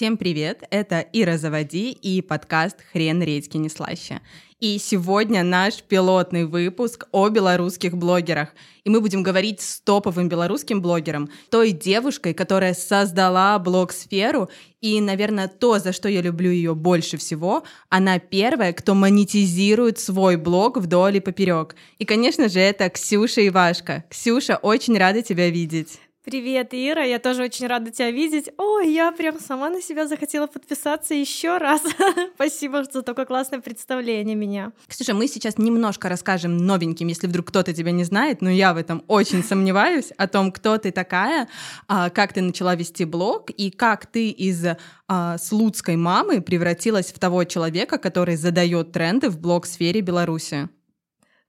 Всем привет! Это Ира Заводи и подкаст «Хрен редьки не слаще». И сегодня наш пилотный выпуск о белорусских блогерах. И мы будем говорить с топовым белорусским блогером, той девушкой, которая создала блог-сферу. И, наверное, то, за что я люблю ее больше всего, она первая, кто монетизирует свой блог вдоль и поперек. И, конечно же, это Ксюша Ивашка. Ксюша, очень рада тебя видеть. Привет, Ира, я тоже очень рада тебя видеть. Ой, я прям сама на себя захотела подписаться еще раз. Спасибо за такое классное представление меня. Ксюша, мы сейчас немножко расскажем новеньким, если вдруг кто-то тебя не знает, но я в этом очень сомневаюсь, о том, кто ты такая, а, как ты начала вести блог и как ты из а, слуцкой мамы превратилась в того человека, который задает тренды в блог-сфере Беларуси.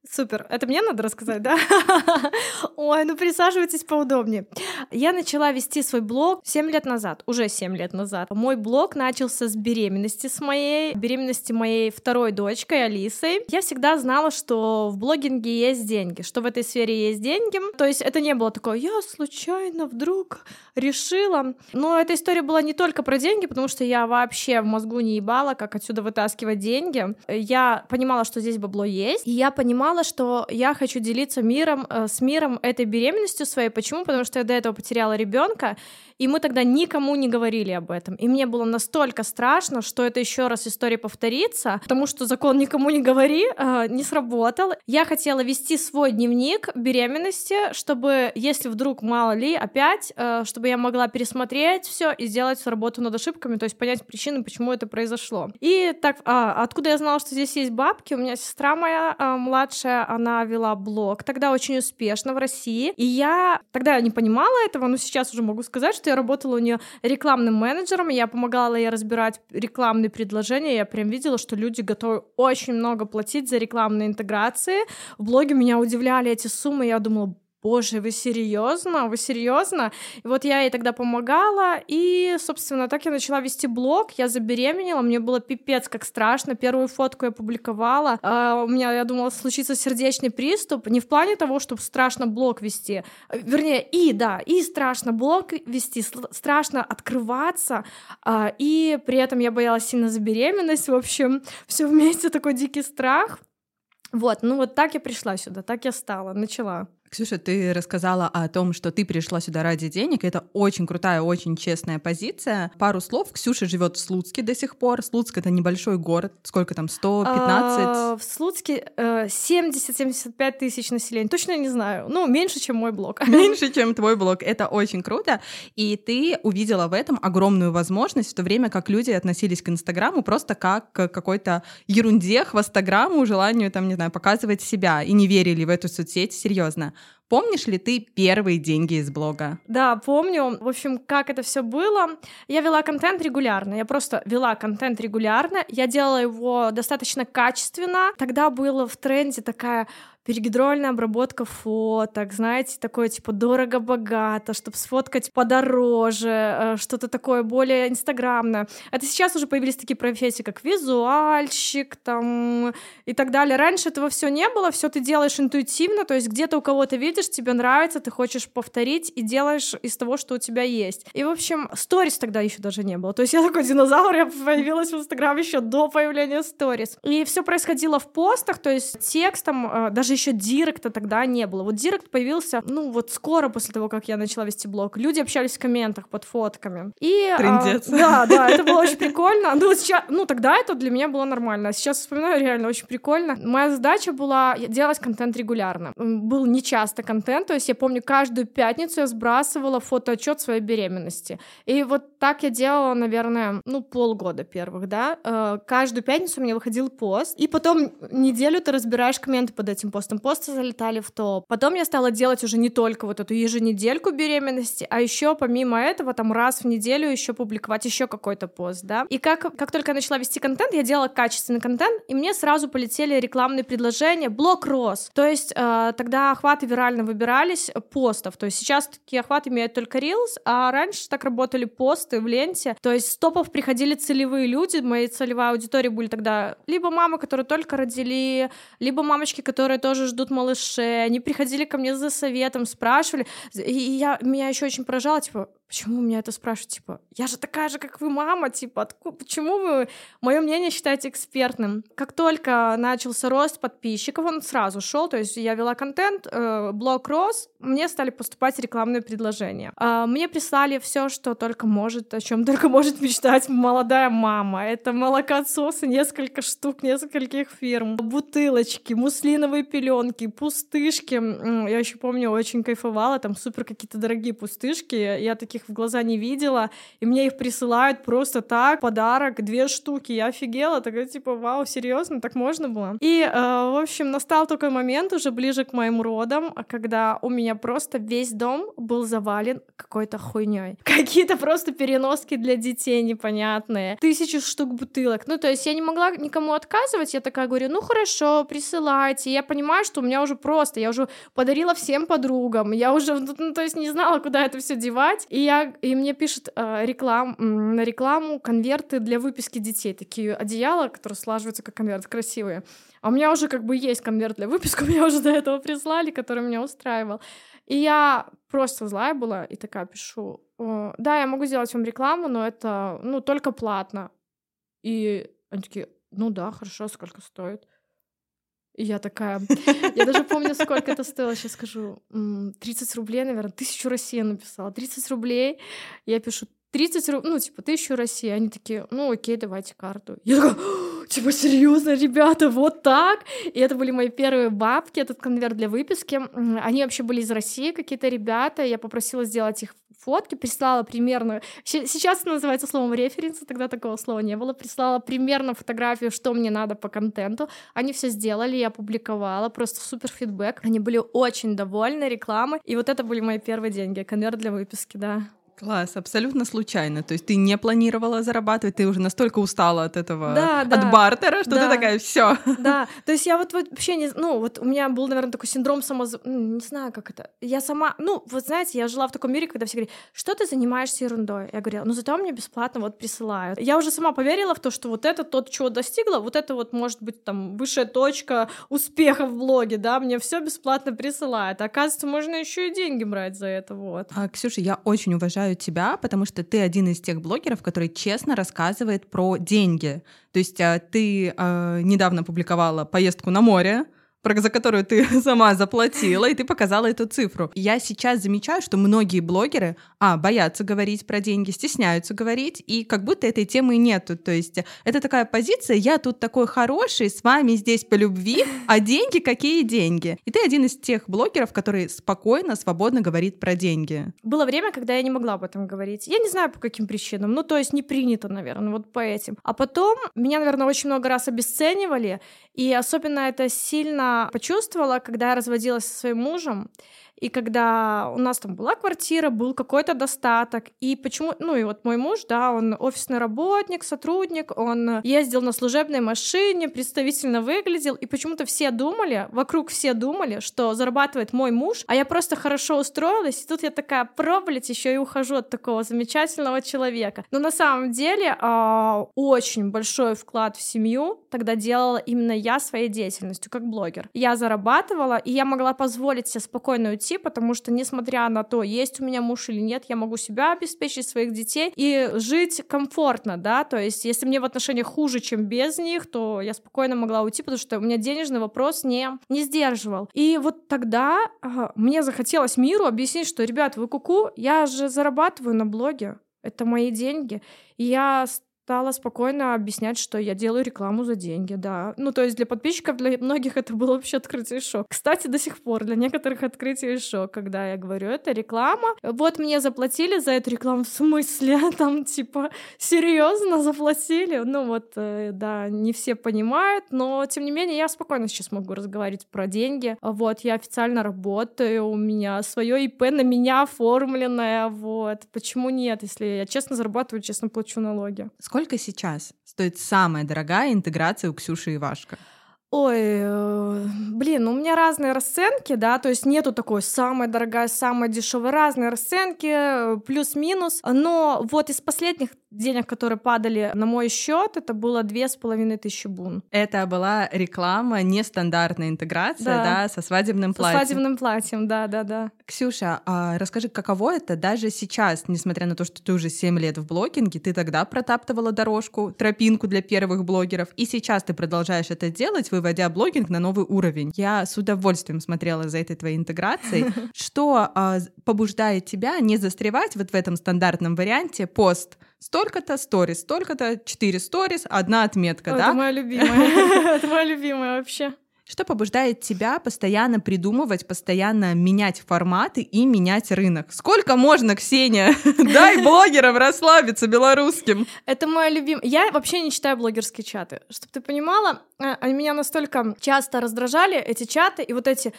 Супер. Это мне надо рассказать, да? Ой, ну присаживайтесь поудобнее. Я начала вести свой блог 7 лет назад, уже 7 лет назад. Мой блог начался с беременности с моей, беременности моей второй дочкой Алисой. Я всегда знала, что в блогинге есть деньги, что в этой сфере есть деньги. То есть это не было такое, я случайно вдруг решила. Но эта история была не только про деньги, потому что я вообще в мозгу не ебала, как отсюда вытаскивать деньги. Я понимала, что здесь бабло есть, и я понимала, что я хочу делиться миром, э, с миром этой беременностью своей. Почему? Потому что я до этого потеряла ребенка, и мы тогда никому не говорили об этом. И мне было настолько страшно, что это еще раз история повторится, потому что закон никому не говори э, не сработал. Я хотела вести свой дневник беременности, чтобы, если вдруг мало ли, опять, э, чтобы я могла пересмотреть все и сделать работу над ошибками, то есть понять причины, почему это произошло. И так, а, откуда я знала, что здесь есть бабки? У меня сестра моя э, младшая, она вела блог, тогда очень успешно в России, и я тогда не понимала этого, но сейчас уже могу сказать, что я работала у нее рекламным менеджером, я помогала ей разбирать рекламные предложения, я прям видела, что люди готовы очень много платить за рекламные интеграции. В блоге меня удивляли эти суммы, я думала, боже, вы серьезно? Вы серьезно? И вот я ей тогда помогала, и, собственно, так я начала вести блог, я забеременела, мне было пипец как страшно, первую фотку я публиковала, uh, у меня, я думала, случится сердечный приступ, не в плане того, чтобы страшно блог вести, вернее, и, да, и страшно блог вести, страшно открываться, uh, и при этом я боялась сильно за в общем, все вместе такой дикий страх, вот, ну вот так я пришла сюда, так я стала, начала. Ксюша, ты рассказала о том, что ты пришла сюда ради денег. Это очень крутая, очень честная позиция. Пару слов. Ксюша живет в Слуцке до сих пор. Слуцк — это небольшой город. Сколько там? 115? А, в Слуцке 70-75 э, тысяч населения. Точно не знаю. Ну, меньше, чем мой блог. Меньше, чем твой блог. Это очень круто. И ты увидела в этом огромную возможность, в то время как люди относились к Инстаграму просто как к какой-то ерунде, хвостограмму, желанию, там, не знаю, показывать себя. И не верили в эту соцсеть серьезно. Помнишь ли ты первые деньги из блога? Да, помню. В общем, как это все было. Я вела контент регулярно. Я просто вела контент регулярно. Я делала его достаточно качественно. Тогда было в тренде такая перегидрольная обработка фоток, знаете, такое типа дорого-богато, чтобы сфоткать подороже, э, что-то такое более инстаграмное. Это сейчас уже появились такие профессии, как визуальщик там и так далее. Раньше этого все не было, все ты делаешь интуитивно, то есть где-то у кого-то видишь, тебе нравится, ты хочешь повторить и делаешь из того, что у тебя есть. И, в общем, сторис тогда еще даже не было. То есть я такой динозавр, я появилась в Инстаграм еще до появления сторис. И все происходило в постах, то есть текстом, э, даже даже еще директа тогда не было. Вот директ появился, ну, вот скоро после того, как я начала вести блог. Люди общались в комментах под фотками. И, Трындец. А, да, да, это было очень прикольно. Ну, сейчас, ну, тогда это для меня было нормально. А сейчас вспоминаю, реально очень прикольно. Моя задача была делать контент регулярно. Был нечасто контент, то есть я помню, каждую пятницу я сбрасывала фотоотчет своей беременности. И вот так я делала, наверное, ну, полгода первых, да. Э, каждую пятницу у меня выходил пост, и потом неделю ты разбираешь комменты под этим постом постом, посты залетали в топ. Потом я стала делать уже не только вот эту еженедельку беременности, а еще помимо этого там раз в неделю еще публиковать еще какой-то пост, да. И как, как только я начала вести контент, я делала качественный контент, и мне сразу полетели рекламные предложения, блок рос. То есть э, тогда охваты вирально выбирались постов, то есть сейчас такие охваты имеют только Reels, а раньше так работали посты в ленте, то есть с топов приходили целевые люди, мои целевая аудитория были тогда либо мамы, которые только родили, либо мамочки, которые тоже тоже ждут малышей, они приходили ко мне за советом, спрашивали, и я, меня еще очень поражало, типа, почему меня это спрашивают, типа, я же такая же, как вы, мама, типа, откуда, почему вы мое мнение считаете экспертным? Как только начался рост подписчиков, он сразу шел, то есть я вела контент, э, блог рос, мне стали поступать рекламные предложения. Э, мне прислали все, что только может, о чем только может мечтать молодая мама. Это молокоотсосы, несколько штук, нескольких фирм, бутылочки, муслиновые пеленки, пустышки. Я еще помню, очень кайфовала, там супер какие-то дорогие пустышки. Я таких их в глаза не видела, и мне их присылают просто так, подарок, две штуки, я офигела, такая типа, вау, серьезно, так можно было? И, э, в общем, настал такой момент уже ближе к моим родам, когда у меня просто весь дом был завален какой-то хуйней. Какие-то просто переноски для детей непонятные, тысячи штук бутылок. Ну, то есть я не могла никому отказывать, я такая говорю, ну хорошо, присылайте. Я понимаю, что у меня уже просто, я уже подарила всем подругам, я уже, ну, то есть не знала, куда это все девать. И я, и мне пишет э, реклам, на рекламу конверты для выписки детей, такие одеяла, которые слаживаются как конверт, красивые. А у меня уже как бы есть конверт для выписки, меня уже до этого прислали, который меня устраивал. И я просто злая была и такая пишу, да, я могу сделать вам рекламу, но это, ну, только платно. И они такие, ну да, хорошо, сколько стоит? И я такая... Я даже помню, сколько это стоило. Сейчас скажу. 30 рублей, наверное. Тысячу России написала. 30 рублей. Я пишу 30 рублей, ну, типа, тысячу России. Они такие, ну, окей, давайте карту. Я такая, типа, серьезно, ребята, вот так? И это были мои первые бабки, этот конверт для выписки. Они вообще были из России, какие-то ребята. Я попросила сделать их фотки, прислала примерно... Сейчас это называется словом референс, тогда такого слова не было. Прислала примерно фотографию, что мне надо по контенту. Они все сделали, я опубликовала, просто супер фидбэк. Они были очень довольны рекламой. И вот это были мои первые деньги, конверт для выписки, да. Класс, абсолютно случайно. То есть ты не планировала зарабатывать, ты уже настолько устала от этого, да, да, от бартера, что да, ты такая, все. Да, то есть я вот вообще не, ну вот у меня был, наверное, такой синдром самоз, не знаю, как это. Я сама, ну вот знаете, я жила в таком мире, когда все говорили, что ты занимаешься ерундой? Я говорила, ну зато мне бесплатно вот присылают. Я уже сама поверила в то, что вот это тот, чего достигла, вот это вот может быть там высшая точка успеха в блоге, да, мне все бесплатно присылают. Оказывается, можно еще и деньги брать за это, вот. А, Ксюша, я очень уважаю уважаю тебя, потому что ты один из тех блогеров, который честно рассказывает про деньги. То есть а, ты э, недавно публиковала поездку на море, за которую ты сама заплатила, и ты показала эту цифру. Я сейчас замечаю, что многие блогеры, а, боятся говорить про деньги, стесняются говорить, и как будто этой темы нету. То есть это такая позиция, я тут такой хороший, с вами здесь по любви, а деньги какие деньги? И ты один из тех блогеров, который спокойно, свободно говорит про деньги. Было время, когда я не могла об этом говорить. Я не знаю, по каким причинам. Ну, то есть не принято, наверное, вот по этим. А потом меня, наверное, очень много раз обесценивали, и особенно это сильно почувствовала, когда я разводилась со своим мужем, и когда у нас там была квартира, был какой-то достаток, и почему, ну и вот мой муж, да, он офисный работник, сотрудник, он ездил на служебной машине, представительно выглядел, и почему-то все думали, вокруг все думали, что зарабатывает мой муж, а я просто хорошо устроилась, и тут я такая, пробовать еще и ухожу от такого замечательного человека. Но на самом деле э, очень большой вклад в семью тогда делала именно я своей деятельностью, как блогер. Я зарабатывала, и я могла позволить себе спокойно уйти уйти, потому что, несмотря на то, есть у меня муж или нет, я могу себя обеспечить, своих детей и жить комфортно, да, то есть если мне в отношениях хуже, чем без них, то я спокойно могла уйти, потому что у меня денежный вопрос не, не сдерживал. И вот тогда ага, мне захотелось миру объяснить, что, ребят, вы куку, -ку, я же зарабатываю на блоге, это мои деньги, и я стала спокойно объяснять, что я делаю рекламу за деньги, да. Ну, то есть для подписчиков, для многих это было вообще открытие и шок. Кстати, до сих пор для некоторых открытие и шок, когда я говорю, это реклама. Вот мне заплатили за эту рекламу, в смысле? Там, типа, серьезно заплатили? Ну, вот, э, да, не все понимают, но, тем не менее, я спокойно сейчас могу разговаривать про деньги. Вот, я официально работаю, у меня свое ИП на меня оформленное, вот. Почему нет, если я честно зарабатываю, честно плачу налоги? Сколько сейчас стоит самая дорогая интеграция у Ксюши и Ивашка? Ой, э, блин, у меня разные расценки, да, то есть нету такой самая дорогая, самая дешевая, разные расценки, э, плюс-минус. Но вот из последних денег, которые падали на мой счет, это было две с половиной тысячи бун. Это была реклама, нестандартная интеграция, да, да со свадебным платьем. Со свадебным платьем, да, да, да. Ксюша, а расскажи, каково это даже сейчас, несмотря на то, что ты уже 7 лет в блогинге, ты тогда протаптывала дорожку, тропинку для первых блогеров, и сейчас ты продолжаешь это делать, выводя блогинг на новый уровень. Я с удовольствием смотрела за этой твоей интеграцией. Что а, побуждает тебя не застревать вот в этом стандартном варианте пост столько-то сторис, столько-то четыре сторис, одна отметка, да? Это моя любимая. Это моя любимая вообще. Что побуждает тебя постоянно придумывать, постоянно менять форматы и менять рынок? Сколько можно, Ксения? Дай блогерам расслабиться белорусским. Это мой любимый. Я вообще не читаю блогерские чаты. Чтобы ты понимала, э, они меня настолько часто раздражали, эти чаты, и вот эти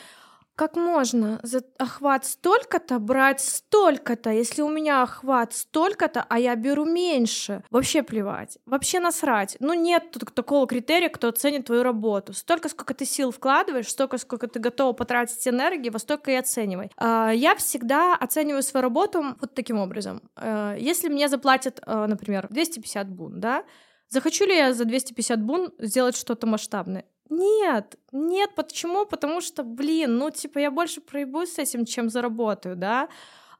как можно за охват столько-то брать столько-то, если у меня охват столько-то, а я беру меньше? Вообще плевать, вообще насрать. Ну нет тут такого критерия, кто оценит твою работу. Столько, сколько ты сил вкладываешь, столько, сколько ты готова потратить энергии, во столько и оценивай. А, я всегда оцениваю свою работу вот таким образом. А, если мне заплатят, а, например, 250 бун, да, Захочу ли я за 250 бун сделать что-то масштабное? Нет, нет, почему? Потому что, блин, ну, типа, я больше проебусь с этим, чем заработаю, да?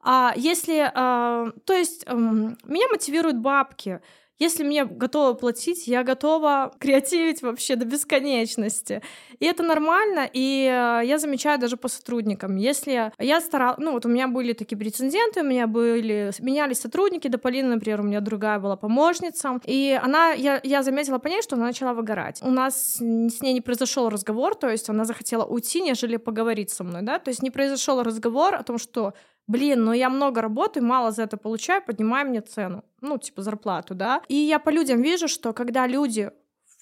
А если, а, то есть, а, меня мотивируют бабки, если мне готовы платить, я готова креативить вообще до бесконечности. И это нормально, и э, я замечаю даже по сотрудникам. Если я старалась... Ну, вот у меня были такие прецеденты, у меня были... Менялись сотрудники, до Полины, например, у меня другая была помощница, и она... Я, я заметила по ней, что она начала выгорать. У нас с ней не произошел разговор, то есть она захотела уйти, нежели поговорить со мной, да, то есть не произошел разговор о том, что блин, ну я много работаю, мало за это получаю, поднимай мне цену, ну, типа зарплату, да. И я по людям вижу, что когда люди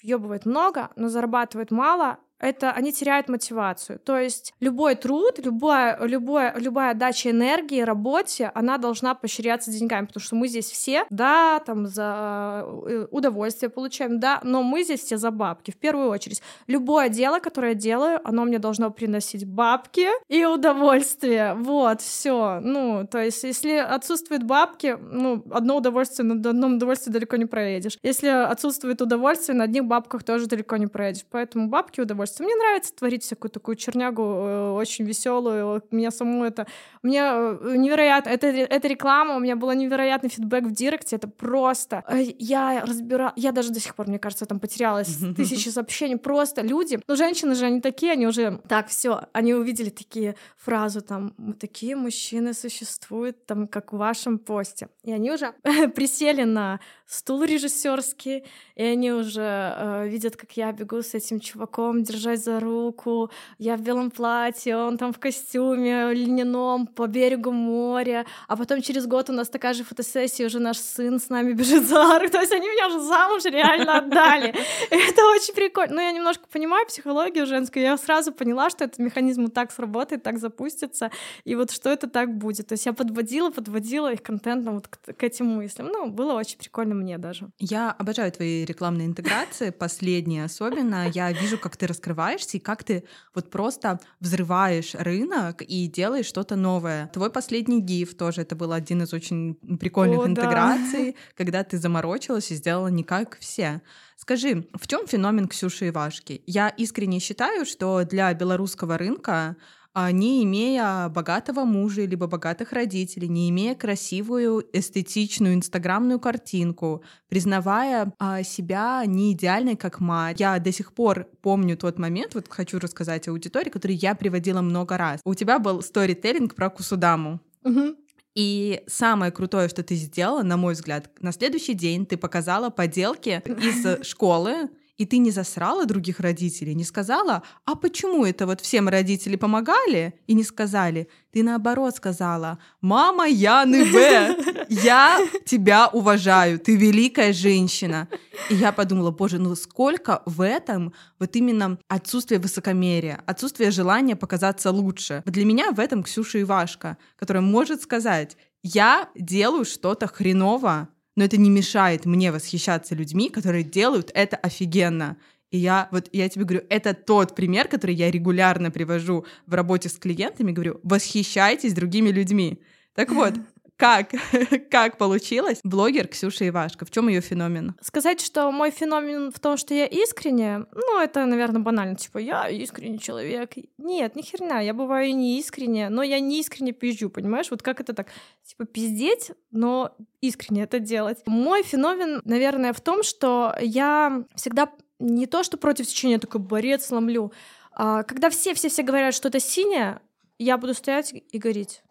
въебывают много, но зарабатывают мало, это они теряют мотивацию. То есть любой труд, любая, любая, любая дача энергии работе, она должна поощряться деньгами, потому что мы здесь все, да, там за э, удовольствие получаем, да, но мы здесь все за бабки. В первую очередь, любое дело, которое я делаю, оно мне должно приносить бабки и удовольствие. Вот, все. Ну, то есть, если отсутствуют бабки, ну, одно удовольствие, на одном удовольствии далеко не проедешь. Если отсутствует удовольствие, на одних бабках тоже далеко не проедешь. Поэтому бабки удовольствие творчество. Мне нравится творить всякую такую чернягу, э, очень веселую. Меня саму это... Мне э, невероятно... Это, это реклама, у меня был невероятный фидбэк в директе. Это просто... Э, я разбирала... Я даже до сих пор, мне кажется, там потерялась тысячи сообщений. Просто люди... Ну, женщины же, они такие, они уже... Так, все, они увидели такие фразу там, такие мужчины существуют, там, как в вашем посте. И они уже присели на стул режиссерский, и они уже э, видят, как я бегу с этим чуваком, держась за руку, я в белом платье, он там в костюме льняном по берегу моря, а потом через год у нас такая же фотосессия, уже наш сын с нами бежит за руку, то есть они меня уже замуж реально отдали. Это очень прикольно. Но я немножко понимаю психологию женскую, я сразу поняла, что этот механизм так сработает, так запустится, и вот что это так будет. То есть я подводила, подводила их контентом вот к, к этим мыслям. Ну, было очень прикольно мне даже. Я обожаю твои рекламные интеграции, последние особенно. Я вижу, как ты раскрываешься и как ты вот просто взрываешь рынок и делаешь что-то новое. Твой последний гиф тоже, это был один из очень прикольных О, интеграций, да. когда ты заморочилась и сделала не как все. Скажи, в чем феномен Ксюши Ивашки? Я искренне считаю, что для белорусского рынка не имея богатого мужа либо богатых родителей, не имея красивую, эстетичную, инстаграмную картинку, признавая а, себя не идеальной как мать. Я до сих пор помню тот момент, вот хочу рассказать аудитории, который я приводила много раз. У тебя был сторителлинг про Кусудаму. Угу. И самое крутое, что ты сделала, на мой взгляд, на следующий день ты показала поделки из школы, и ты не засрала других родителей, не сказала, а почему это вот всем родители помогали, и не сказали, ты наоборот сказала, мама Яны В, я тебя уважаю, ты великая женщина. И я подумала, боже, ну сколько в этом вот именно отсутствие высокомерия, отсутствие желания показаться лучше. Для меня в этом Ксюша Ивашка, которая может сказать, я делаю что-то хреново, но это не мешает мне восхищаться людьми, которые делают это офигенно. И я вот я тебе говорю, это тот пример, который я регулярно привожу в работе с клиентами, говорю, восхищайтесь другими людьми. Так вот, как, как получилось блогер Ксюша Ивашко? В чем ее феномен? Сказать, что мой феномен в том, что я искренне, ну, это, наверное, банально. Типа, я искренний человек. Нет, ни хрена, я бываю не искренне, но я не искренне пизжу, понимаешь? Вот как это так? Типа, пиздеть, но искренне это делать. Мой феномен, наверное, в том, что я всегда не то, что против течения, такой борец сломлю. А когда все-все-все говорят, что это синее, я буду стоять и говорить,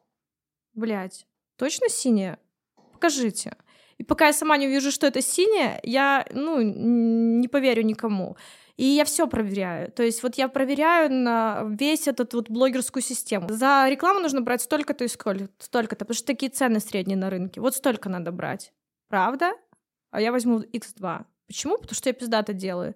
блядь, точно синее? Покажите. И пока я сама не увижу, что это синее, я, ну, не поверю никому. И я все проверяю. То есть вот я проверяю на весь этот вот блогерскую систему. За рекламу нужно брать столько-то и сколько-то, столько-то, потому что такие цены средние на рынке. Вот столько надо брать. Правда? А я возьму X2. Почему? Потому что я пиздато делаю.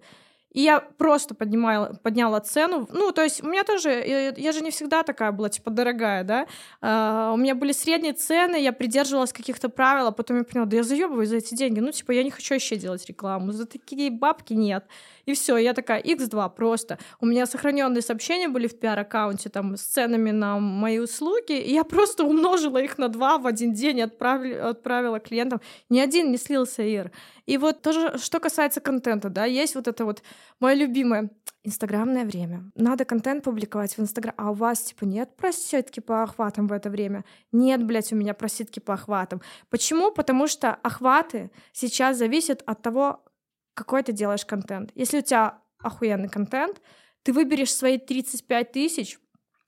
И я просто поднимала, подняла цену. Ну, то есть у меня тоже, я, я же не всегда такая была, типа, дорогая, да. Uh, у меня были средние цены, я придерживалась каких-то правил, а потом я поняла, да я заебываюсь за эти деньги. Ну, типа, я не хочу еще делать рекламу, за такие бабки нет. И все, я такая, x2 просто. У меня сохраненные сообщения были в пиар-аккаунте там с ценами на мои услуги, и я просто умножила их на два в один день и отправила, отправила клиентам. Ни один не слился, Ир. И вот тоже, что касается контента, да, есть вот это вот мое любимое инстаграмное время. Надо контент публиковать в инстаграм, а у вас, типа, нет проситки по охватам в это время? Нет, блядь, у меня проситки по охватам. Почему? Потому что охваты сейчас зависят от того, какой ты делаешь контент. Если у тебя охуенный контент, ты выберешь свои 35 тысяч,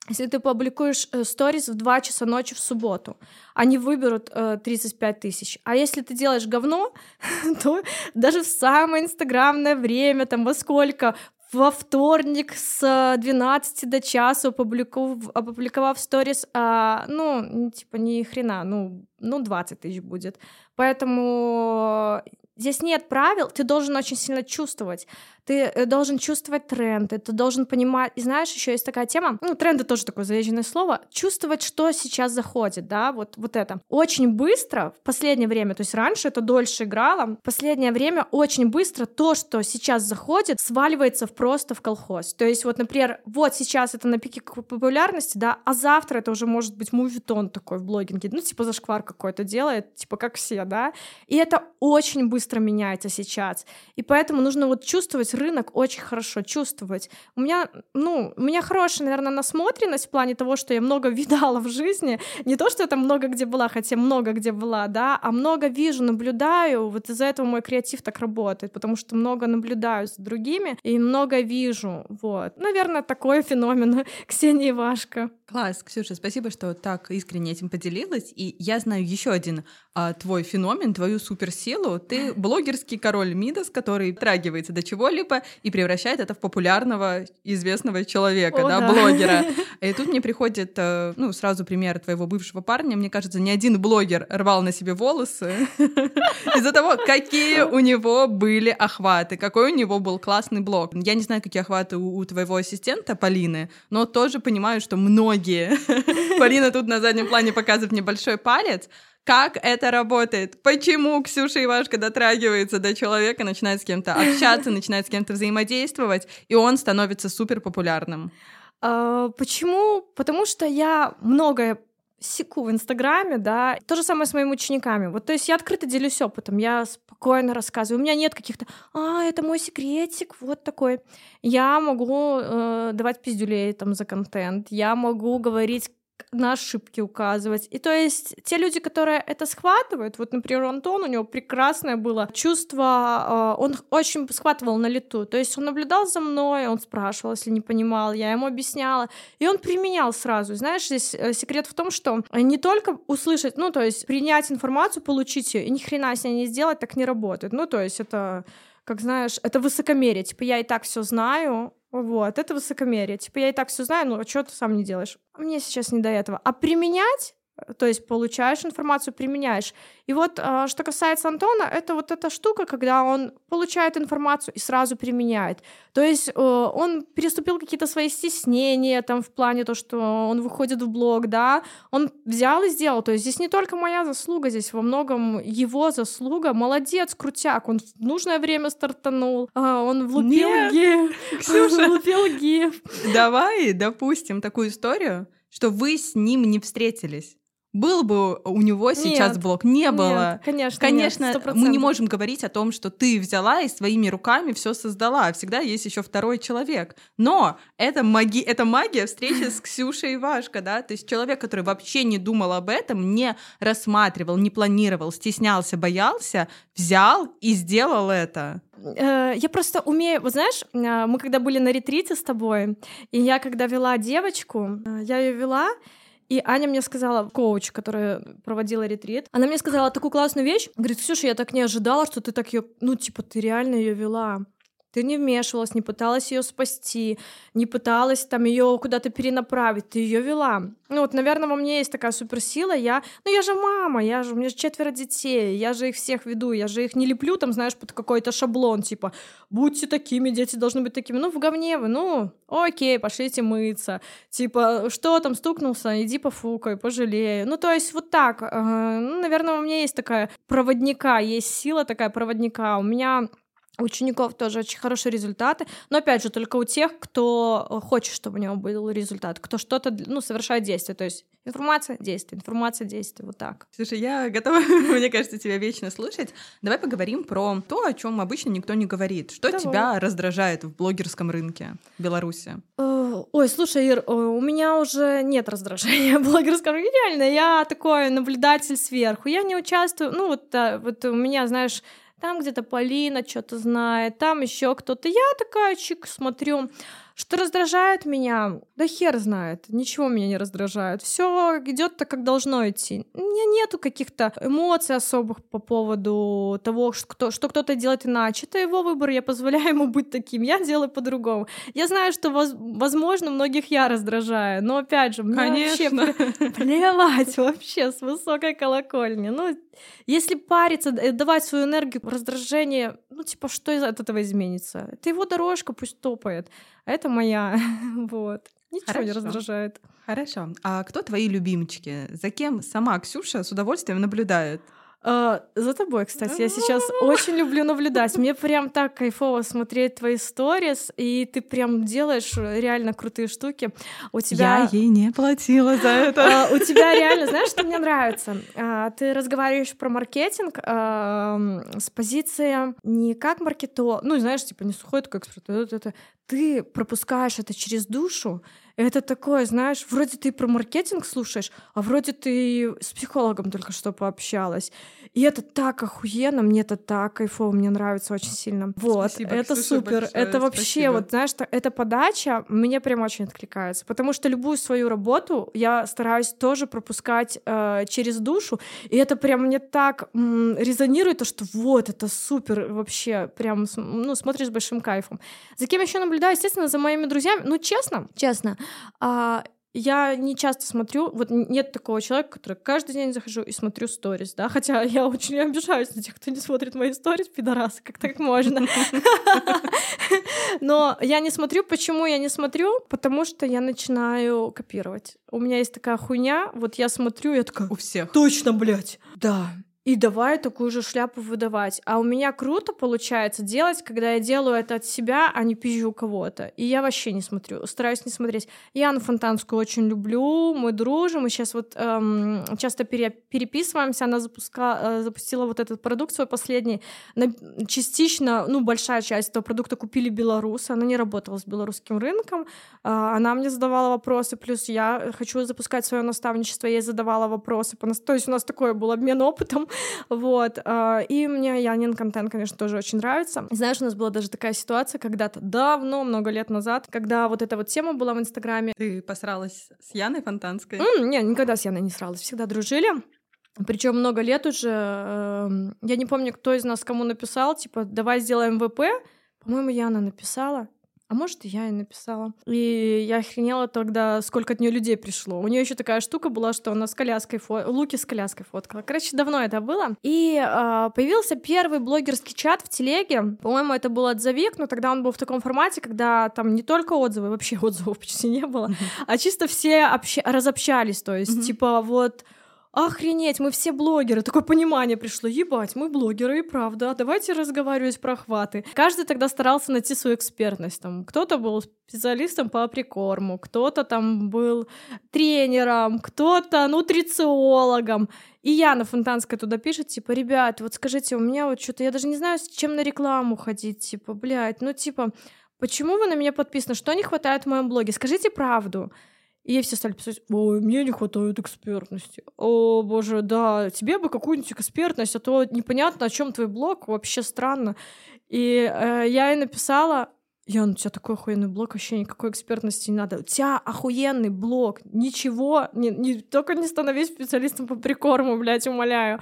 если ты публикуешь э, сторис в 2 часа ночи в субботу, они выберут э, 35 тысяч. А если ты делаешь говно, то даже в самое инстаграмное время, там во сколько, во вторник с 12 до часу опубликовав, опубликовав сторис, а, ну, типа, ни хрена, ну, ну, 20 тысяч будет. Поэтому Здесь нет правил, ты должен очень сильно чувствовать. Ты э, должен чувствовать тренды, ты должен понимать. И знаешь, еще есть такая тема, ну, тренды тоже такое заезженное слово, чувствовать, что сейчас заходит, да, вот, вот это. Очень быстро, в последнее время, то есть раньше это дольше играло, в последнее время очень быстро то, что сейчас заходит, сваливается просто в колхоз. То есть вот, например, вот сейчас это на пике популярности, да, а завтра это уже может быть мувитон такой в блогинге, ну, типа зашквар какой-то делает, типа как все, да, и это очень быстро быстро меняется сейчас. И поэтому нужно вот чувствовать рынок очень хорошо, чувствовать. У меня, ну, у меня хорошая, наверное, насмотренность в плане того, что я много видала в жизни. Не то, что это много где была, хотя много где была, да, а много вижу, наблюдаю. Вот из-за этого мой креатив так работает, потому что много наблюдаю с другими и много вижу. Вот. Наверное, такой феномен Ксении Вашка. Класс, Ксюша, спасибо, что так искренне этим поделилась. И я знаю еще один а, твой феномен, твою суперсилу. Ты блогерский король Мидас, который трагивается до чего-либо и превращает это в популярного, известного человека, О, да, да, блогера. И тут мне приходит, э, ну, сразу пример твоего бывшего парня. Мне кажется, ни один блогер рвал на себе волосы из-за того, какие у него были охваты, какой у него был классный блог. Я не знаю, какие охваты у твоего ассистента Полины, но тоже понимаю, что многие. Полина тут на заднем плане показывает мне большой палец, как это работает, почему Ксюша Ивашка дотрагивается до человека, начинает с кем-то общаться, начинает с кем-то взаимодействовать, и он становится супер популярным. А, почему? Потому что я многое секу в Инстаграме, да. То же самое с моими учениками. Вот, то есть я открыто делюсь опытом, я спокойно рассказываю. У меня нет каких-то, а, это мой секретик, вот такой. Я могу э, давать пиздюлей там за контент, я могу говорить на ошибки указывать. И то есть те люди, которые это схватывают, вот, например, Антон, у него прекрасное было чувство, э, он очень схватывал на лету, то есть он наблюдал за мной, он спрашивал, если не понимал, я ему объясняла, и он применял сразу. Знаешь, здесь э, секрет в том, что не только услышать, ну, то есть принять информацию, получить ее, и ни хрена с ней не сделать, так не работает. Ну, то есть это как знаешь, это высокомерие. Типа, я и так все знаю, вот, это высокомерие. Типа, я и так все знаю, но что ты сам не делаешь? Мне сейчас не до этого. А применять то есть получаешь информацию, применяешь. И вот а, что касается Антона, это вот эта штука, когда он получает информацию и сразу применяет. То есть э, он переступил какие-то свои стеснения там в плане то, что он выходит в блог, да, он взял и сделал. То есть здесь не только моя заслуга, здесь во многом его заслуга. Молодец, крутяк, он в нужное время стартанул, а, он влупил Нет, гиф. Ксюша, влупил гиф. Давай допустим такую историю, что вы с ним не встретились был бы у него сейчас Нет, блог. Не было. Нет, конечно, Конечно, нет, мы не 100%. можем говорить о том, что ты взяла и своими руками все создала. Всегда есть еще второй человек. Но это, маги... это магия встречи с Ксюшей Ивашко, да? То есть человек, который вообще не думал об этом, не рассматривал, не планировал, стеснялся, боялся, взял и сделал это. Э, Я просто умею, вот знаешь, э, мы когда были на ретрите с тобой, и я когда вела девочку, э, я ее вела, и Аня мне сказала, коуч, которая проводила ретрит, она мне сказала такую классную вещь. Говорит, Ксюша, я так не ожидала, что ты так ее, ну, типа, ты реально ее вела. Ты не вмешивалась, не пыталась ее спасти, не пыталась там ее куда-то перенаправить, ты ее вела. Ну вот, наверное, во мне есть такая суперсила. Я, ну я же мама, я же, у меня же четверо детей, я же их всех веду, я же их не леплю там, знаешь, под какой-то шаблон, типа, будьте такими, дети должны быть такими. Ну, в говне вы, ну, окей, пошлите мыться. Типа, что там, стукнулся, иди пофукай, пожалею. Ну, то есть вот так. Ну, наверное, у меня есть такая проводника, есть сила такая проводника. У меня у учеников тоже очень хорошие результаты, но опять же только у тех, кто э, хочет, чтобы у него был результат, кто что-то ну совершает действие, то есть информация, действие, информация, действие, вот так. Слушай, я готова, мне кажется, тебя вечно слушать. Давай поговорим про то, о чем обычно никто не говорит. Что Давай. тебя раздражает в блогерском рынке Беларуси? Э, Ой, слушай, Ир, э, у меня уже нет раздражения в блогерском рынке. Реально, я такой наблюдатель сверху. Я не участвую. Ну, вот, вот у меня, знаешь, там где-то Полина что-то знает, там еще кто-то. Я такая чик смотрю. Что раздражает меня? Да хер знает. Ничего меня не раздражает. Все идет так, как должно идти. У меня нету каких-то эмоций особых по поводу того, что, что кто-то делает иначе. Это его выбор, я позволяю ему быть таким. Я делаю по-другому. Я знаю, что, воз- возможно, многих я раздражаю, но опять же, мне вообще Конечно. плевать вообще с высокой колокольни. Ну, если париться, э, давать свою энергию раздражение, ну, типа, что из этого изменится? Это его дорожка, пусть топает. А это моя. Вот. Ничего не Хорошо. раздражает. Хорошо. А кто твои любимчики? За кем сама Ксюша с удовольствием наблюдает? А, за тобой, кстати, я сейчас очень люблю наблюдать. Мне прям так кайфово смотреть твои сторис, и ты прям делаешь реально крутые штуки. У тебя... Я ей не платила за это. А, у тебя реально, знаешь, что мне нравится? А, Ты разговариваешь про маркетинг с позиции не как маркетолог, ну, знаешь, типа не сухой такой эксперт, это. ты пропускаешь это через душу, это такое, знаешь, вроде ты про маркетинг слушаешь, а вроде ты с психологом только что пообщалась. И это так охуенно, мне это так кайфово, мне нравится очень сильно. Вот, Спасибо, это Ксюша, супер, большое это вообще спасибо. вот, знаешь, та- эта подача мне прям очень откликается, потому что любую свою работу я стараюсь тоже пропускать э, через душу, и это прям мне так м, резонирует, то, что вот, это супер вообще, прям, ну, смотришь с большим кайфом. За кем еще наблюдаю? Естественно, за моими друзьями. Ну, честно, честно, а, я не часто смотрю, вот нет такого человека, который каждый день захожу и смотрю сторис, да, хотя я очень обижаюсь на тех, кто не смотрит мои сторис, пидорасы, как так можно. Но я не смотрю. Почему я не смотрю? Потому что я начинаю копировать. У меня есть такая хуйня, вот я смотрю, я такая, У всех. Точно, блядь. Да. И давай такую же шляпу выдавать. А у меня круто получается делать, когда я делаю это от себя, а не пизжу кого-то. И я вообще не смотрю, стараюсь не смотреть. Я Анну Фонтанскую очень люблю, мы дружим, мы сейчас вот эм, часто пере- переписываемся. Она запуска, э, запустила вот этот продукт свой последний. На- частично, ну, большая часть этого продукта купили белорусы. Она не работала с белорусским рынком. А, Она мне задавала вопросы, плюс я хочу запускать свое наставничество, я ей задавала вопросы. То есть у нас такой был обмен опытом. Вот. а, И мне Янин контент, конечно, тоже очень нравится. Знаешь, у нас была даже такая ситуация когда-то давно, много лет назад, когда вот эта вот тема была в Инстаграме. Ты посралась с Яной Фонтанской? М, Не, никогда с Яной не сралась, всегда дружили. Причем много лет уже. эм, Я не помню, кто из нас кому написал, типа, давай сделаем ВП. По-моему, Яна написала. А может, и я и написала. И я охренела тогда, сколько от нее людей пришло. У нее еще такая штука была, что она с коляской фо... Луки с коляской фоткала. Короче, давно это было. И а, появился первый блогерский чат в телеге. По-моему, это был отзовик, но тогда он был в таком формате, когда там не только отзывы, вообще отзывов почти не было, а чисто все обща- разобщались. То есть, типа, вот охренеть, мы все блогеры. Такое понимание пришло, ебать, мы блогеры и правда, давайте разговаривать про охваты. Каждый тогда старался найти свою экспертность. Там кто-то был специалистом по прикорму, кто-то там был тренером, кто-то нутрициологом. И Яна Фонтанская туда пишет, типа, ребят, вот скажите, у меня вот что-то, я даже не знаю, с чем на рекламу ходить, типа, блядь, ну, типа, почему вы на меня подписаны, что не хватает в моем блоге, скажите правду. И ей все стали писать, ой, мне не хватает экспертности. О, боже, да, тебе бы какую-нибудь экспертность, а то непонятно, о чем твой блог, вообще странно. И э, я ей написала, Ян, у тебя такой охуенный блог, вообще никакой экспертности не надо. У тебя охуенный блог, ничего, не, не, только не становись специалистом по прикорму, блядь, умоляю.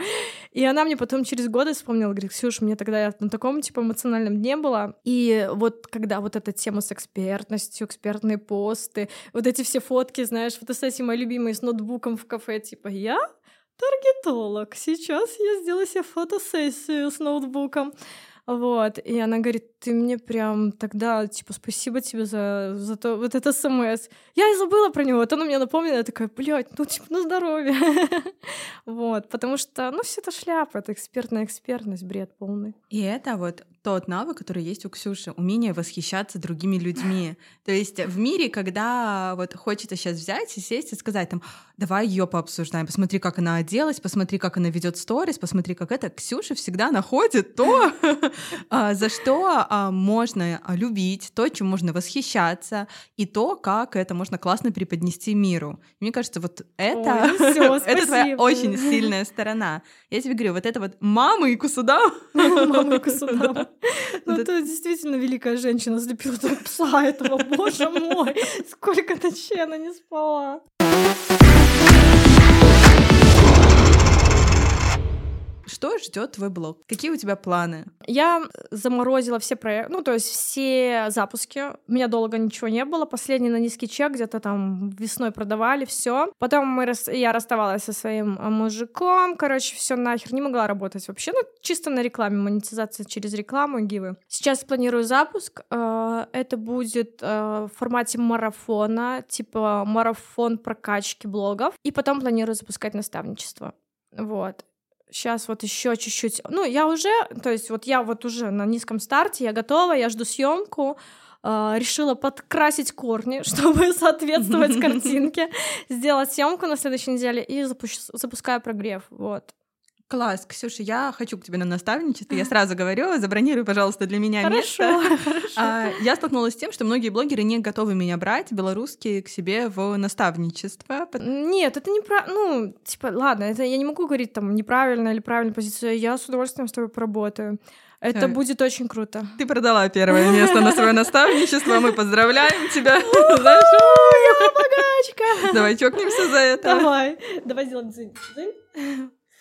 И она мне потом через годы вспомнила, говорит, Ксюша, мне тогда я на таком, типа, эмоциональном не было. И вот когда вот эта тема с экспертностью, экспертные посты, вот эти все фотки, знаешь, фотосессии мои любимые с ноутбуком в кафе, типа, я таргетолог, сейчас я сделаю себе фотосессию с ноутбуком. Вот, и она говорит, ты мне прям тогда, типа, спасибо тебе за, за то, вот это смс. Я и забыла про него, вот она мне напомнила, я такая, блядь, ну, типа, на здоровье. Вот, потому что, ну, все это шляпа, это экспертная экспертность, бред полный. И это вот тот навык, который есть у Ксюши, умение восхищаться другими людьми. То есть в мире, когда вот хочется сейчас взять и сесть и сказать там, давай ее пообсуждаем, посмотри, как она оделась, посмотри, как она ведет сторис, посмотри, как это. Ксюша всегда находит то, а, за что а, можно любить, то, чем можно восхищаться, и то, как это можно классно преподнести миру. Мне кажется, вот это, это твоя очень сильная сторона. Я тебе говорю, вот это вот мама и кусудам. Мама и кусудам. Ну, это действительно великая женщина слепила пса этого, боже мой, сколько ночей она не спала. Что ждет твой блог? Какие у тебя планы? Я заморозила все проекты, ну, то есть все запуски. У меня долго ничего не было. Последний на низкий чек где-то там весной продавали, все. Потом мы рас... я расставалась со своим а, мужиком. Короче, все нахер не могла работать вообще. Ну, чисто на рекламе, монетизация через рекламу, гивы. Сейчас планирую запуск. Э, это будет э, в формате марафона, типа марафон прокачки блогов. И потом планирую запускать наставничество. Вот сейчас вот еще чуть-чуть. Ну, я уже, то есть вот я вот уже на низком старте, я готова, я жду съемку. Uh, решила подкрасить корни, чтобы соответствовать картинке, сделать съемку на следующей неделе и запу- запускаю прогрев. Вот. Класс, Ксюша, я хочу к тебе на наставничество. Я сразу говорю, забронируй, пожалуйста, для меня хорошо, место. Хорошо. А, я столкнулась с тем, что многие блогеры не готовы меня брать, белорусские, к себе в наставничество. Нет, это не про... Ну, типа, ладно, это я не могу говорить там неправильно или правильная позиция. Я с удовольствием с тобой поработаю. Это будет очень круто. Ты продала первое место на свое наставничество. Мы поздравляем тебя. Я богачка. Давай чокнемся за это. Давай. Давай сделаем дзынь.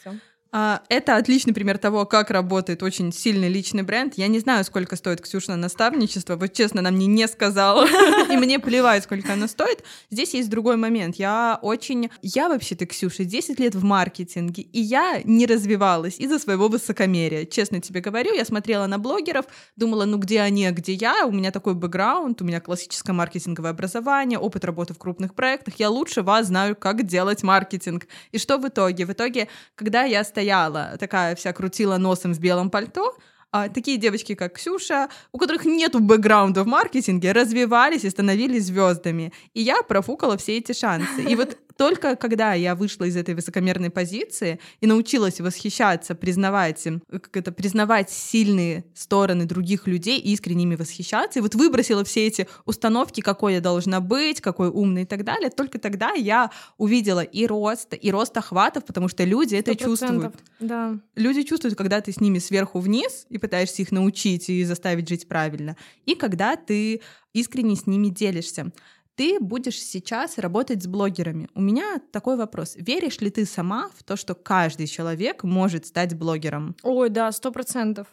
Все. А, это отличный пример того, как работает очень сильный личный бренд. Я не знаю, сколько стоит Ксюшина наставничество. Вот честно, она мне не сказала. И мне плевать, сколько оно стоит. Здесь есть другой момент. Я очень... Я вообще-то, Ксюша, 10 лет в маркетинге, и я не развивалась из-за своего высокомерия. Честно тебе говорю, я смотрела на блогеров, думала, ну где они, а где я? У меня такой бэкграунд, у меня классическое маркетинговое образование, опыт работы в крупных проектах. Я лучше вас знаю, как делать маркетинг. И что в итоге? В итоге, когда я стояла стояла, такая вся крутила носом в белом пальто, а, такие девочки, как Ксюша, у которых нету бэкграунда в маркетинге, развивались и становились звездами. И я профукала все эти шансы. И вот только когда я вышла из этой высокомерной позиции и научилась восхищаться, признавать, как это, признавать сильные стороны других людей и искренне ими восхищаться, и вот выбросила все эти установки, какой я должна быть, какой умный и так далее, только тогда я увидела и рост, и рост охватов, потому что люди это чувствуют. Да. Люди чувствуют, когда ты с ними сверху вниз и пытаешься их научить и заставить жить правильно, и когда ты искренне с ними делишься ты будешь сейчас работать с блогерами. У меня такой вопрос. Веришь ли ты сама в то, что каждый человек может стать блогером? Ой, да, сто процентов.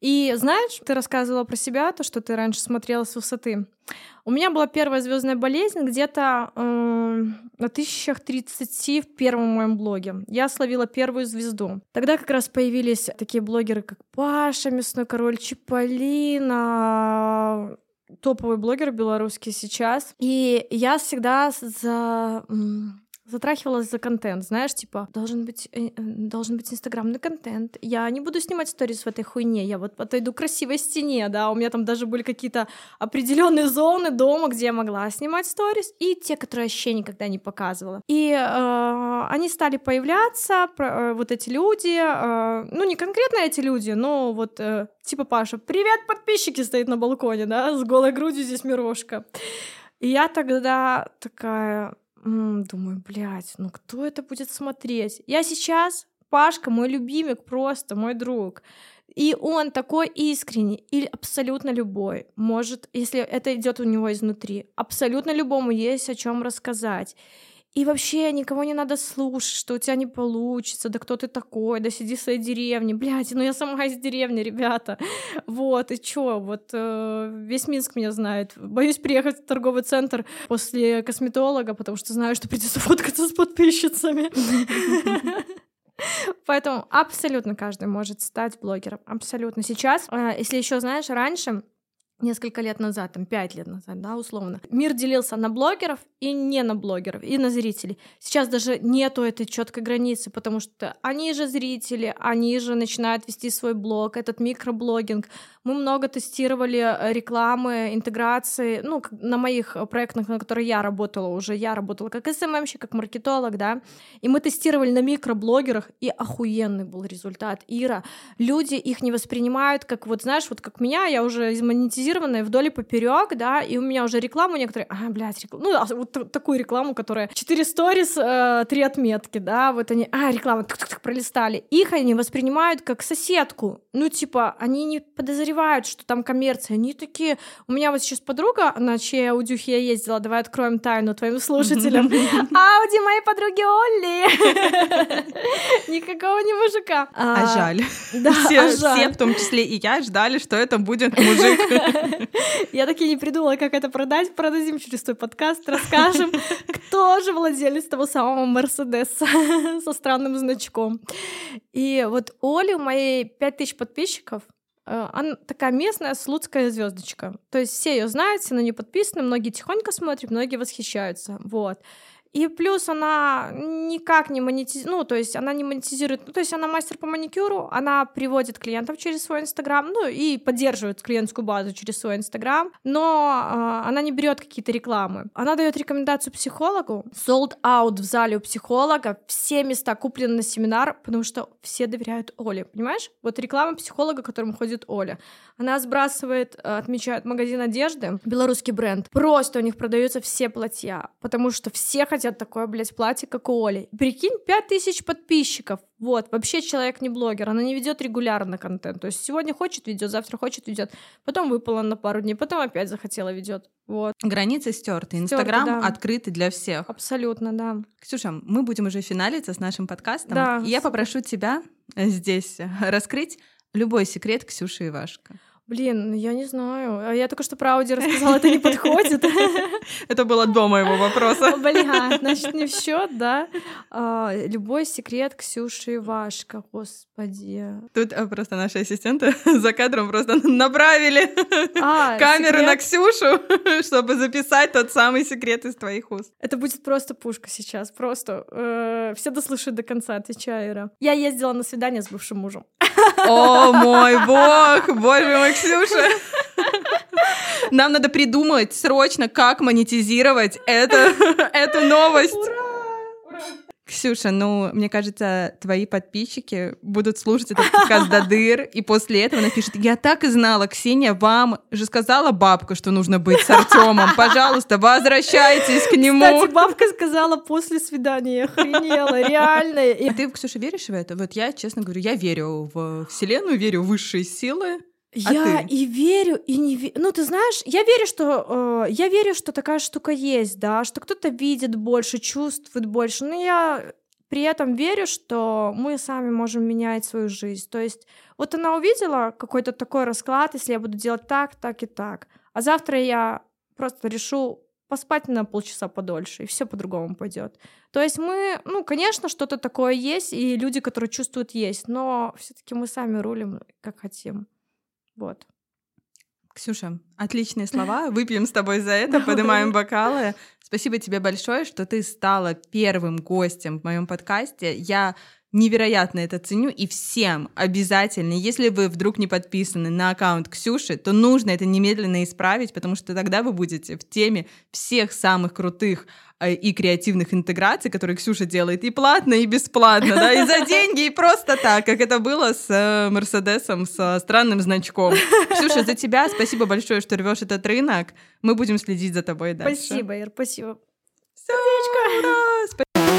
И знаешь, ты рассказывала про себя, то, что ты раньше смотрела с высоты. У меня была первая звездная болезнь где-то э, на тысячах тридцати в первом моем блоге. Я словила первую звезду. Тогда как раз появились такие блогеры, как Паша, Мясной Король, Чиполлино, топовый блогер белорусский сейчас. И я всегда за затрахивалась за контент, знаешь, типа, должен быть, э, э, должен быть инстаграмный контент, я не буду снимать сторис в этой хуйне, я вот отойду к красивой стене, да, у меня там даже были какие-то определенные зоны дома, где я могла снимать сторис, и те, которые вообще никогда не показывала. И э, они стали появляться, э, вот эти люди, э, ну, не конкретно эти люди, но вот э, типа Паша, привет, подписчики, стоит на балконе, да, с голой грудью здесь мирошка. И я тогда такая, думаю, блядь, ну кто это будет смотреть? Я сейчас, Пашка, мой любимик просто, мой друг. И он такой искренний, или абсолютно любой, может, если это идет у него изнутри, абсолютно любому есть о чем рассказать. И вообще никого не надо слушать, что у тебя не получится, да кто ты такой, да сиди в своей деревне, блядь, ну я сама из деревни, ребята. Вот, и чё, вот э, весь Минск меня знает. Боюсь приехать в торговый центр после косметолога, потому что знаю, что придется фоткаться с подписчицами. Поэтому абсолютно каждый может стать блогером. Абсолютно. Сейчас, э, если еще знаешь, раньше несколько лет назад, там пять лет назад, да, условно. Мир делился на блогеров и не на блогеров, и на зрителей. Сейчас даже нету этой четкой границы, потому что они же зрители, они же начинают вести свой блог, этот микроблогинг. Мы много тестировали э, рекламы, интеграции, ну, на моих проектах, на которых я работала уже, я работала как СММщик, как маркетолог, да, и мы тестировали на микроблогерах, и охуенный был результат. Ира, люди их не воспринимают как, вот знаешь, вот как меня, я уже монетизированная вдоль и поперек, да, и у меня уже рекламу некоторые, а, блядь, реклама, ну, а вот такую рекламу, которая 4 сторис, э, 3 отметки, да, вот они, а, реклама, пролистали. Их они воспринимают как соседку, ну, типа, они не подозревают что там коммерция. Они такие... У меня вот сейчас подруга, на чьей аудюхе я ездила, давай откроем тайну твоим слушателям. Ауди моей подруги Олли! Никакого не мужика. А, а жаль. Да, все, а жаль. все, в том числе и я, ждали, что это будет мужик. Я таки не придумала, как это продать. Продадим через твой подкаст, расскажем, кто же владелец того самого Мерседеса со странным значком. И вот Оли у моей 5000 подписчиков, Э, она такая местная слуцкая звездочка. То есть все ее знают, все на нее подписаны, многие тихонько смотрят, многие восхищаются. Вот. И плюс она никак не монетизирует, ну, то есть она не монетизирует, ну, то есть она мастер по маникюру, она приводит клиентов через свой Инстаграм, ну, и поддерживает клиентскую базу через свой Инстаграм, но э, она не берет какие-то рекламы. Она дает рекомендацию психологу, sold out в зале у психолога, все места куплены на семинар, потому что все доверяют Оле, понимаешь? Вот реклама психолога, которым ходит Оля. Она сбрасывает, э, отмечает магазин одежды, белорусский бренд. Просто у них продаются все платья, потому что все хотят такое, блядь, платье, как у Оли. Прикинь, 5000 подписчиков. Вот, вообще человек не блогер, она не ведет регулярно контент. То есть сегодня хочет ведет, завтра хочет ведет, потом выпала на пару дней, потом опять захотела ведет. Вот. Границы стерты. Инстаграм да. открытый для всех. Абсолютно, да. Ксюша, мы будем уже финалиться с нашим подкастом. Да. И я попрошу тебя здесь раскрыть любой секрет Ксюши Ивашко. Блин, я не знаю. А я только что про Ауди рассказала, это не подходит. Это было до моего вопроса. Бля, значит, не в счет, да? А, любой секрет Ксюши и Вашка, господи. Тут а, просто наши ассистенты за кадром просто направили а, камеру на Ксюшу, чтобы записать тот самый секрет из твоих уст. Это будет просто пушка сейчас, просто. Э, все дослушают до конца, отвечаю, Ира. Я ездила на свидание с бывшим мужем. О мой бог, боже мой, Ксюша. Нам надо придумать срочно, как монетизировать это, эту новость. Ксюша, ну, мне кажется, твои подписчики будут слушать этот подкаст до дыр, и после этого напишут, я так и знала, Ксения, вам же сказала бабка, что нужно быть с Артемом. Пожалуйста, возвращайтесь к нему. Кстати, бабка сказала после свидания, охренела, реально. И... Ты, Ксюша, веришь в это? Вот я, честно говорю, я верю в Вселенную, верю в высшие силы. А я ты? и верю, и не верю. Ну, ты знаешь, я верю, что э, я верю, что такая штука есть, да, что кто-то видит больше, чувствует больше. Но я при этом верю, что мы сами можем менять свою жизнь. То есть, вот она увидела какой-то такой расклад, если я буду делать так, так и так. А завтра я просто решу поспать на полчаса подольше, и все по-другому пойдет. То есть мы, ну, конечно, что-то такое есть, и люди, которые чувствуют, есть, но все-таки мы сами рулим, как хотим. Вот. Ксюша, отличные слова. Выпьем с тобой за это, поднимаем бокалы. Спасибо тебе большое, что ты стала первым гостем в моем подкасте. Я невероятно это ценю, и всем обязательно, если вы вдруг не подписаны на аккаунт Ксюши, то нужно это немедленно исправить, потому что тогда вы будете в теме всех самых крутых э, и креативных интеграций, которые Ксюша делает и платно, и бесплатно, да, и за деньги, и просто так, как это было с э, Мерседесом, со странным значком. Ксюша, за тебя спасибо большое, что рвешь этот рынок. Мы будем следить за тобой дальше. Спасибо, Ир, спасибо. Сердечко! Ура!